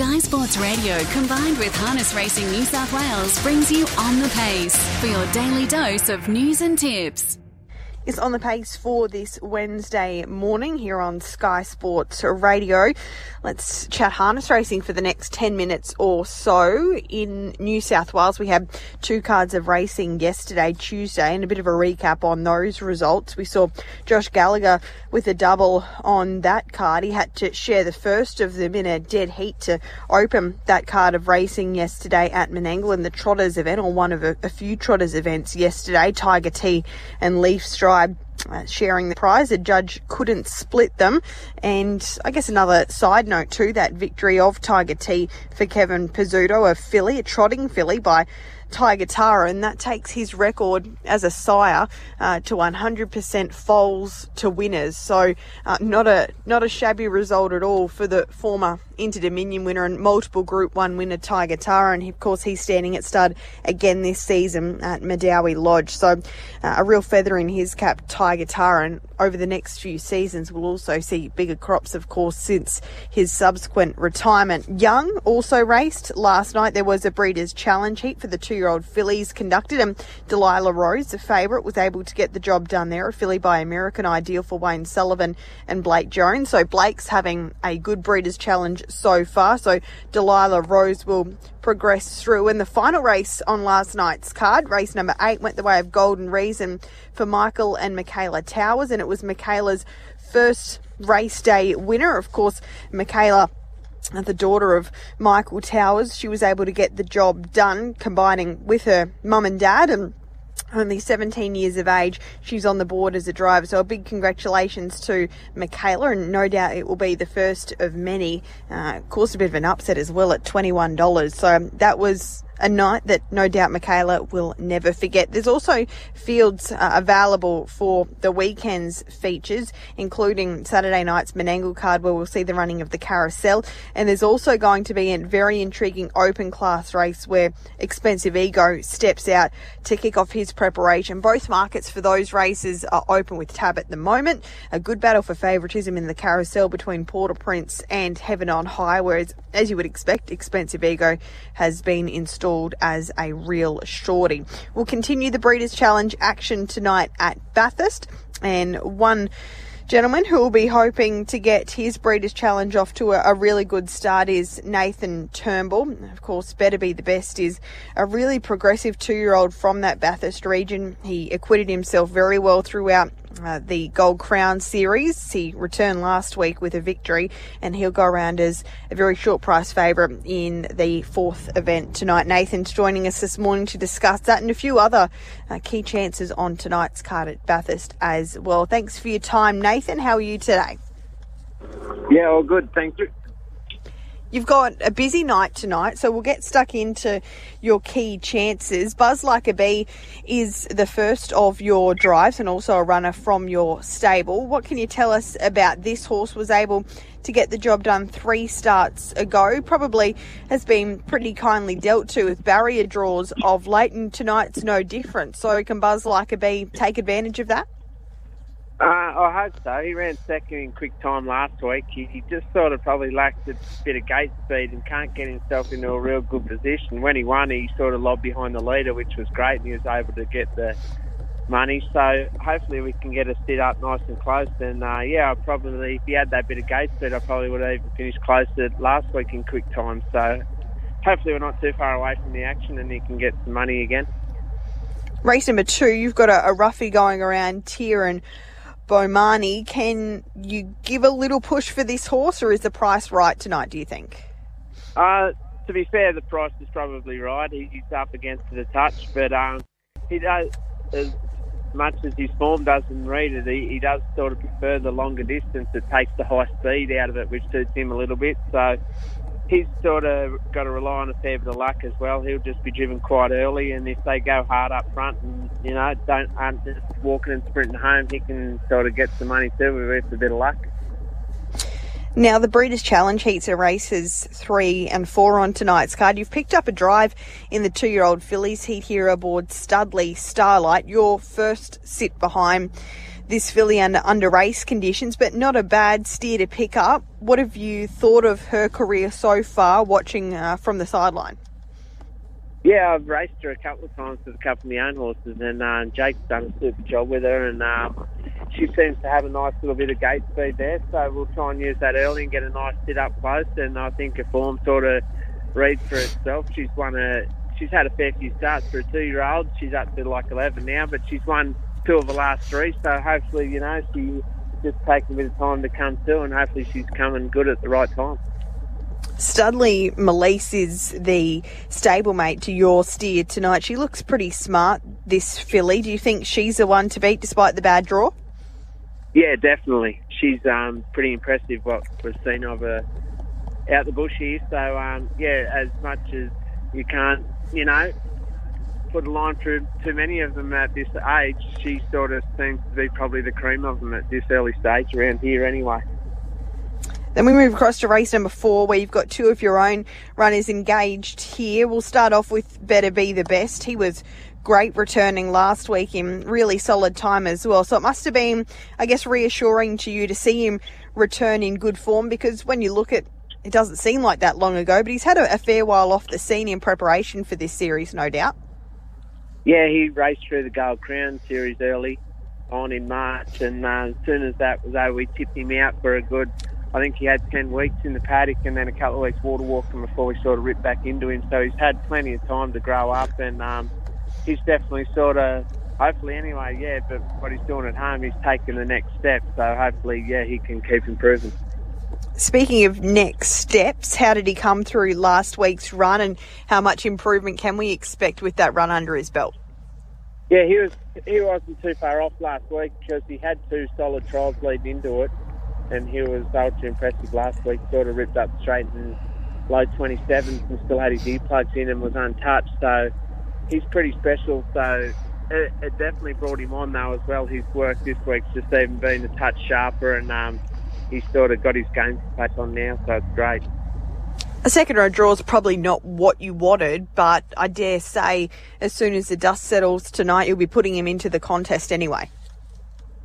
Sky Sports Radio combined with Harness Racing New South Wales brings you On the Pace for your daily dose of news and tips is on the pace for this Wednesday morning here on Sky Sports Radio. Let's chat harness racing for the next 10 minutes or so. In New South Wales, we had two cards of racing yesterday, Tuesday, and a bit of a recap on those results. We saw Josh Gallagher with a double on that card. He had to share the first of them in a dead heat to open that card of racing yesterday at Menangle in the Trotters event, or one of a, a few Trotters events yesterday. Tiger T and Leaf Strike tribe uh, sharing the prize. The judge couldn't split them. And I guess another side note to that victory of Tiger T for Kevin Pizzuto, a filly, a trotting filly by Tiger Tara, and that takes his record as a sire uh, to 100% foals to winners. So uh, not a not a shabby result at all for the former Inter Dominion winner and multiple Group One winner Tiger Tara, and of course he's standing at stud again this season at Medowie Lodge. So uh, a real feather in his cap, Tiger Tara, and over the next few seasons we'll also see bigger crops, of course, since his subsequent retirement. Young also raced last night. There was a Breeders' Challenge heat for the two year old fillies conducted, and Delilah Rose, the favourite, was able to get the job done there. A filly by American Ideal for Wayne Sullivan and Blake Jones. So Blake's having a good Breeders' Challenge so far. So Delilah Rose will progress through. And the final race on last night's card, race number eight, went the way of Golden Reason for Michael and Michaela Towers, and it was Michaela's first race day winner. Of course, Michaela the daughter of Michael Towers, she was able to get the job done, combining with her mum and dad and only 17 years of age. She's on the board as a driver. So a big congratulations to Michaela, and no doubt it will be the first of many. Uh, course, a bit of an upset as well at $21. So that was a night that no doubt Michaela will never forget. There's also fields uh, available for the weekend's features, including Saturday night's Menangle card where we'll see the running of the carousel. And there's also going to be a very intriguing open class race where Expensive Ego steps out to kick off his preparation. Both markets for those races are open with tab at the moment. A good battle for favouritism in the carousel between Porter Prince and Heaven on High, whereas, as you would expect, Expensive Ego has been installed installed as a real shorty. We'll continue the Breeders' Challenge action tonight at Bathurst, and one gentleman who will be hoping to get his Breeders' Challenge off to a, a, really good start is Nathan Turnbull. Of course, Better Be the Best is a really progressive two year old from that Bathurst region. He acquitted himself very well throughout uh, the Gold Crown Series. He returned last week with a victory, and he'll go around as a very short price favourite in the fourth event tonight. Nathan's joining us this morning to discuss that and a few other uh, key chances on tonight's card at Bathurst as well. Thanks for your time, Nathan. How are you today? Yeah, all good. Thank you. You've got a busy night tonight, so we'll get stuck into your key chances. Buzz Like a Bee is the first of your drives and also a runner from your stable. What can you tell us about this horse? Was able to get the job done three starts ago. Probably has been pretty kindly dealt to with barrier draws of late, and tonight's no different. So can Buzz Like a Bee take advantage of that? Uh, I hope so. He ran second in quick time last week. He, he, just sort of probably lacked a bit of gate speed and can't get himself into a real good position. When he won, he sort of lobbed behind the leader, which was great, and he was able to get the money. So hopefully we can get a sit up nice and close. And uh, yeah, I probably if he had that bit of gate speed, I probably would have even finished closer last week in quick time. So hopefully we're not too far away from the action, and he can get some money again. Race number two, you've got a, a roughie going around here and Bomani. Can you give a little push for this horse, or is the price right tonight? Do you think? Uh, to be fair, the price is probably right. He's up against the touch, but um, he does as much as his form doesn't read it. He, he does sort of prefer the longer distance. It takes the high speed out of it, which suits him a little bit. So he's sort of got to rely on a fair bit of luck as well. He'll just be driven quite early, and if they go hard up front and you know don't aren't just walking and sprinting home, he can sort of get some money too with a bit of luck. Now, the Breeders' Challenge heats are races three and four on tonight's card. You've picked up a drive in the two year old fillies heat here aboard Studley Starlight. Your first sit behind this filly under under race conditions, but not a bad steer to pick up. What have you thought of her career so far, watching uh, from the sideline? Yeah, I've raced her a couple of times with a couple of my own horses, and uh, Jake's done a super job with her, and um, she seems to have a nice little bit of gate speed there. So we'll try and use that early and get a nice sit up close. And I think her form sort of reads for itself. She's won a, she's had a fair few starts for a two-year-old. She's up to like 11 now, but she's won two of the last three. So hopefully, you know, she just taking a bit of time to come to, and hopefully she's coming good at the right time. Studley Melise is the stablemate to your steer tonight. She looks pretty smart, this filly. Do you think she's the one to beat despite the bad draw? Yeah, definitely. She's um, pretty impressive what we've seen of her out the bush here. So, um, yeah, as much as you can't, you know, put a line through too many of them at this age, she sort of seems to be probably the cream of them at this early stage around here anyway. Then we move across to race number four, where you've got two of your own runners engaged here. We'll start off with Better Be the Best. He was great returning last week in really solid time as well. So it must have been, I guess, reassuring to you to see him return in good form because when you look at it doesn't seem like that long ago, but he's had a, a fair while off the scene in preparation for this series, no doubt. Yeah, he raced through the Gold Crown series early on in March, and uh, as soon as that was over, we tipped him out for a good I think he had 10 weeks in the paddock and then a couple of weeks water walking before we sort of ripped back into him. So he's had plenty of time to grow up and um, he's definitely sort of, hopefully anyway, yeah, but what he's doing at home, he's taking the next step. So hopefully, yeah, he can keep improving. Speaking of next steps, how did he come through last week's run and how much improvement can we expect with that run under his belt? Yeah, he was he wasn't too far off last week because he had two solid trials leading into it and he was ultra impressive last week. Sort of ripped up straight and low 27s and still had his earplugs in and was untouched. So he's pretty special. So it, it, definitely brought him on though as well. His work this week's just even been a touch sharper and um, he's sort of got his game pace on now. So it's great. A second row draw is probably not what you wanted, but I dare say as soon as the dust settles tonight, you'll be putting him into the contest anyway.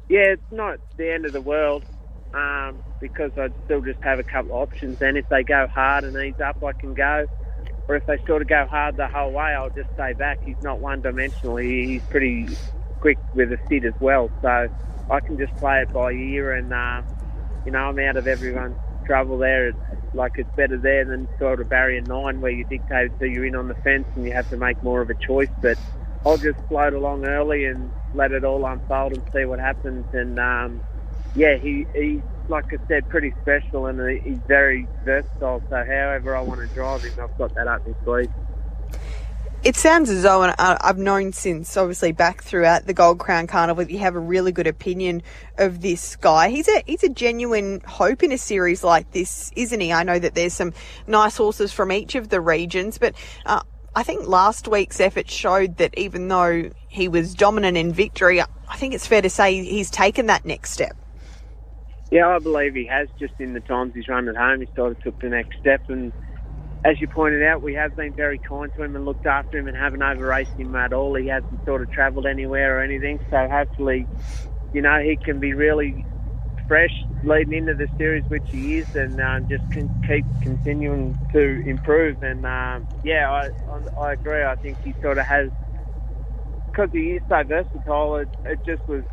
Yeah, it's not the end of the world um, because I'd still just have a couple of options. And if they go hard and ease up, I can go. Or if they sort of go hard the whole way, I'll just stay back. He's not one dimensional. He's pretty quick with a sit as well. So I can just play it by ear and, uh, you know, I'm out of everyone's trouble there. It's like it's better there than sort of barrier nine where you dictate so you're in on the fence and you have to make more of a choice. But I'll just float along early and let it all unfold and see what happens. And um, yeah, he, he's like I said, pretty special and he's very versatile. So however I want to drive him, I've got that up my sleeve. It sounds as though, and I've known since obviously back throughout the Gold Crown Carnival, that you have a really good opinion of this guy. He's a he's a genuine hope in a series like this, isn't he? I know that there's some nice horses from each of the regions, but uh, I think last week's effort showed that even though he was dominant in victory, I think it's fair to say he's taken that next step. Yeah, I believe he has. Just in the times he's run at home, he sort of took the next step. And as you pointed out, we have been very kind to him and looked after him and haven't over raced him at all. He hasn't sort of travelled anywhere or anything. So hopefully, you know, he can be really fresh leading into the series, which he is, and um, just can keep continuing to improve. And um, yeah, I, I, I agree. I think he sort of has because he is so versatile. It, it just was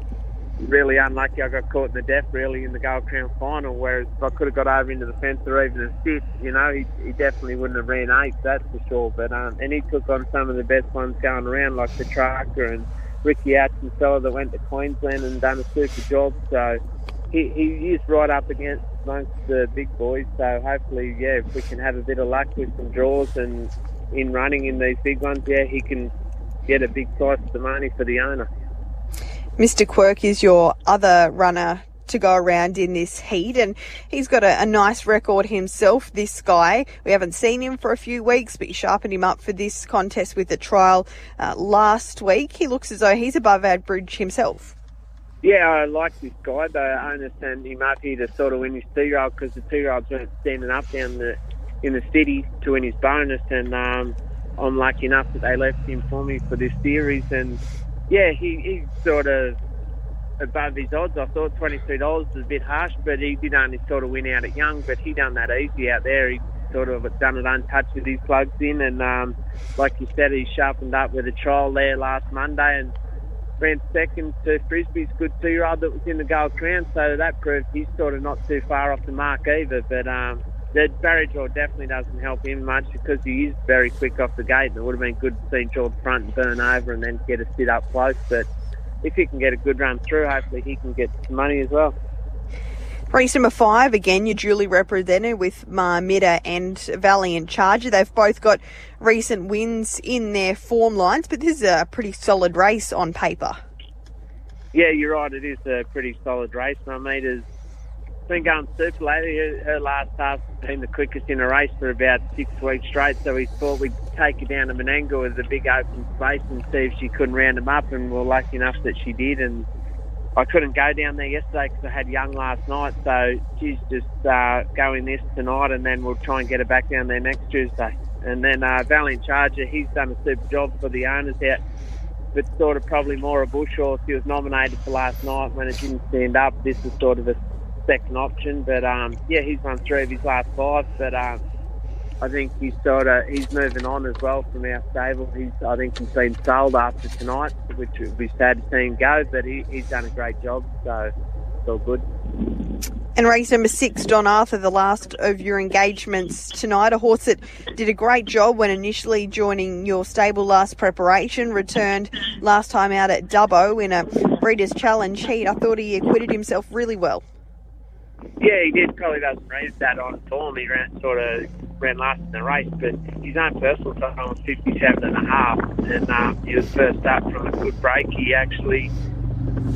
really unlucky. I got caught in the death really in the Gold Crown final. Whereas if I could have got over into the fence or even a sit, you know, he, he definitely wouldn't have ran eight. That's for sure. But um, and he took on some of the best ones going around, like the Tracker and Ricky Atchison that went to Queensland and done a super job. So he, he is right up against amongst the big boys. So hopefully, yeah, if we can have a bit of luck with some draws and in running in these big ones, yeah, he can get a big slice of the money for the owner. Mr. Quirk is your other runner to go around in this heat and he's got a, a, nice record himself this guy. We haven't seen him for a few weeks but you sharpened him up for this contest with the trial uh, last week. He looks as though he's above average himself. Yeah I like this guy. Though I understand him up here to sort of win his two-year-old because the two-year-olds weren't standing up down the in the city to win his bonus and um, I'm lucky enough that they left him for me for this series and yeah, he, he's sort of above his odds. I thought $23 was a bit harsh, but he did only sort of win out at Young, but he done that easy out there. He sort of done it untouched with his plugs in, and um, like you said, he sharpened up with a trial there last Monday and ran second to Frisbee's good two-year-old that was in the gold crown, so that proved he's sort of not too far off the mark either. But um, the barrier draw definitely doesn't help him much because he is very quick off the gate, and it would have been good to see the front and burn over and then get a sit up close. But if he can get a good run through, hopefully he can get some money as well. Race number five, again, you're duly represented with Marmitta and Valiant Charger. They've both got recent wins in their form lines, but this is a pretty solid race on paper. Yeah, you're right. It is a pretty solid race. Marmitta's been going super lately. Her, last half has been the quickest in a race for about six weeks straight, so we thought we'd take her down to Menangle with a big open space and see if she couldn't round them up, and we're lucky enough that she did. And I couldn't go down there yesterday because I had Young last night, so she's just uh, going this tonight, and then we'll try and get her back down there next Tuesday. And then uh, Valiant Charger, he's done a super job for the owners out, but sort of probably more a bush horse. He was nominated for last night when it didn't stand up. This is sort of a second option, but um, yeah, he's won three of his last five, but. Um, I think he's sort of he's moving on as well from our stable. He's I think he's been sold after tonight, which would be sad to see him go. But he, he's done a great job, so it's all good. And race number six, Don Arthur, the last of your engagements tonight. A horse that did a great job when initially joining your stable last preparation, returned last time out at Dubbo in a Breeders' Challenge heat. I thought he acquitted himself really well. Yeah, he did. Probably doesn't raise that on form. He ran sort of ran last in the race, but his own personal time was 57 and a half, and um, he was first up from a good break. He actually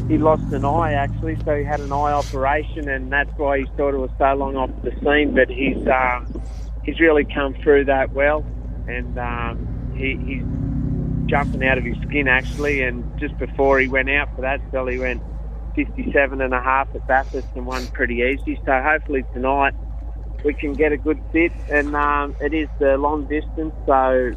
he lost an eye actually, so he had an eye operation, and that's why he sort of was so long off the scene. But he's um, he's really come through that well, and um, he, he's jumping out of his skin actually. And just before he went out for that spell, he went 57 and a half at Bathurst and won pretty easy. So hopefully tonight we can get a good sit. And um, it is the long distance, so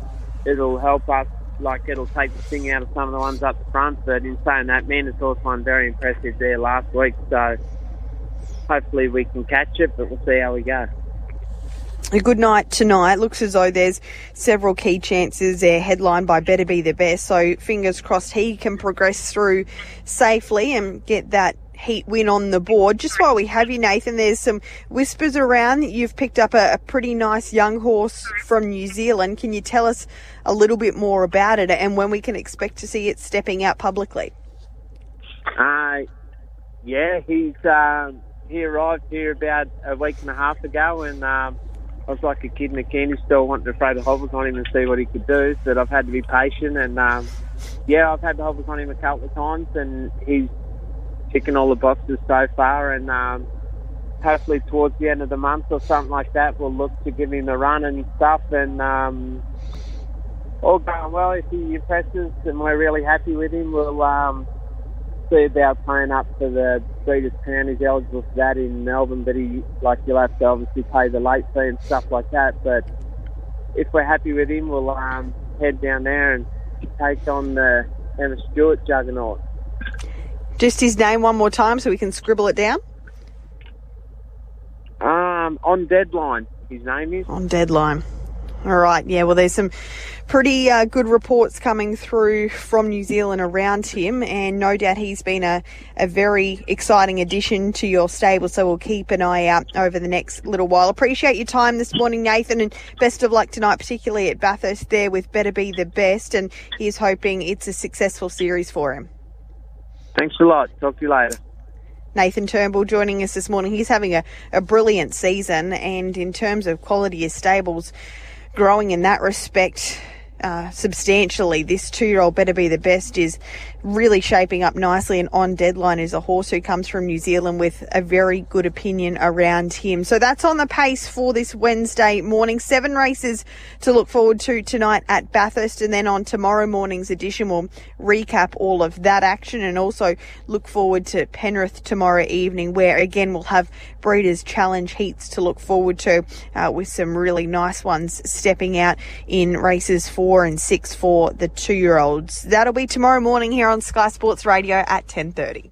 it'll help us. Like it'll take the sting out of some of the ones up the front. But in saying that, Mander's won very impressive there last week. So hopefully we can catch it, but we'll see how we go a good night tonight. Looks as though there's several key chances there, headlined by Better Be the Best. So fingers crossed he can progress through safely and get that heat win on the board. Just while we have you, Nathan, there's some whispers around that you've picked up a, a pretty nice young horse from New Zealand. Can you tell us a little bit more about it and when we can expect to see it stepping out publicly? Uh, yeah, he's um, he arrived here about a week and a half ago, and um, I was like a kid in a candy store wanting to throw the hobbles on him and see what he could do. But I've had to be patient, and um, yeah, I've had the hobbles on him a couple of times, and he's ticking all the boxes so far. And um, hopefully, towards the end of the month or something like that, we'll look to give him a run and stuff. And um, all going well. If he impresses and we're really happy with him, we'll um, see about paying up for the Breeders' Crown. He's eligible for that in Melbourne, but he like you'll have to obviously pay the late fee and stuff like that. But if we're happy with him, we'll um, head down there and take on the Emma Stewart juggernaut. Just his name one more time so we can scribble it down. Um, on deadline, his name is. On deadline. All right. Yeah. Well, there's some pretty uh, good reports coming through from New Zealand around him, and no doubt he's been a, a very exciting addition to your stable. So we'll keep an eye out over the next little while. Appreciate your time this morning, Nathan, and best of luck tonight, particularly at Bathurst there with Better Be the Best. And he's hoping it's a successful series for him. Thanks a lot. Talk to you later. Nathan Turnbull joining us this morning. He's having a, a brilliant season, and in terms of quality of stables, growing in that respect uh, substantially. This two year old Better Be the Best is really shaping up nicely and on deadline is a horse who comes from New Zealand with a very good opinion around him. So that's on the pace for this Wednesday morning. Seven races to look forward to tonight at Bathurst and then on tomorrow morning's edition we'll recap all of that action and also look forward to Penrith tomorrow evening where again we'll have Breeders' Challenge heats to look forward to uh, with some really nice ones stepping out in races four and six for the two year olds. That'll be tomorrow morning here on Sky Sports Radio at 10:30.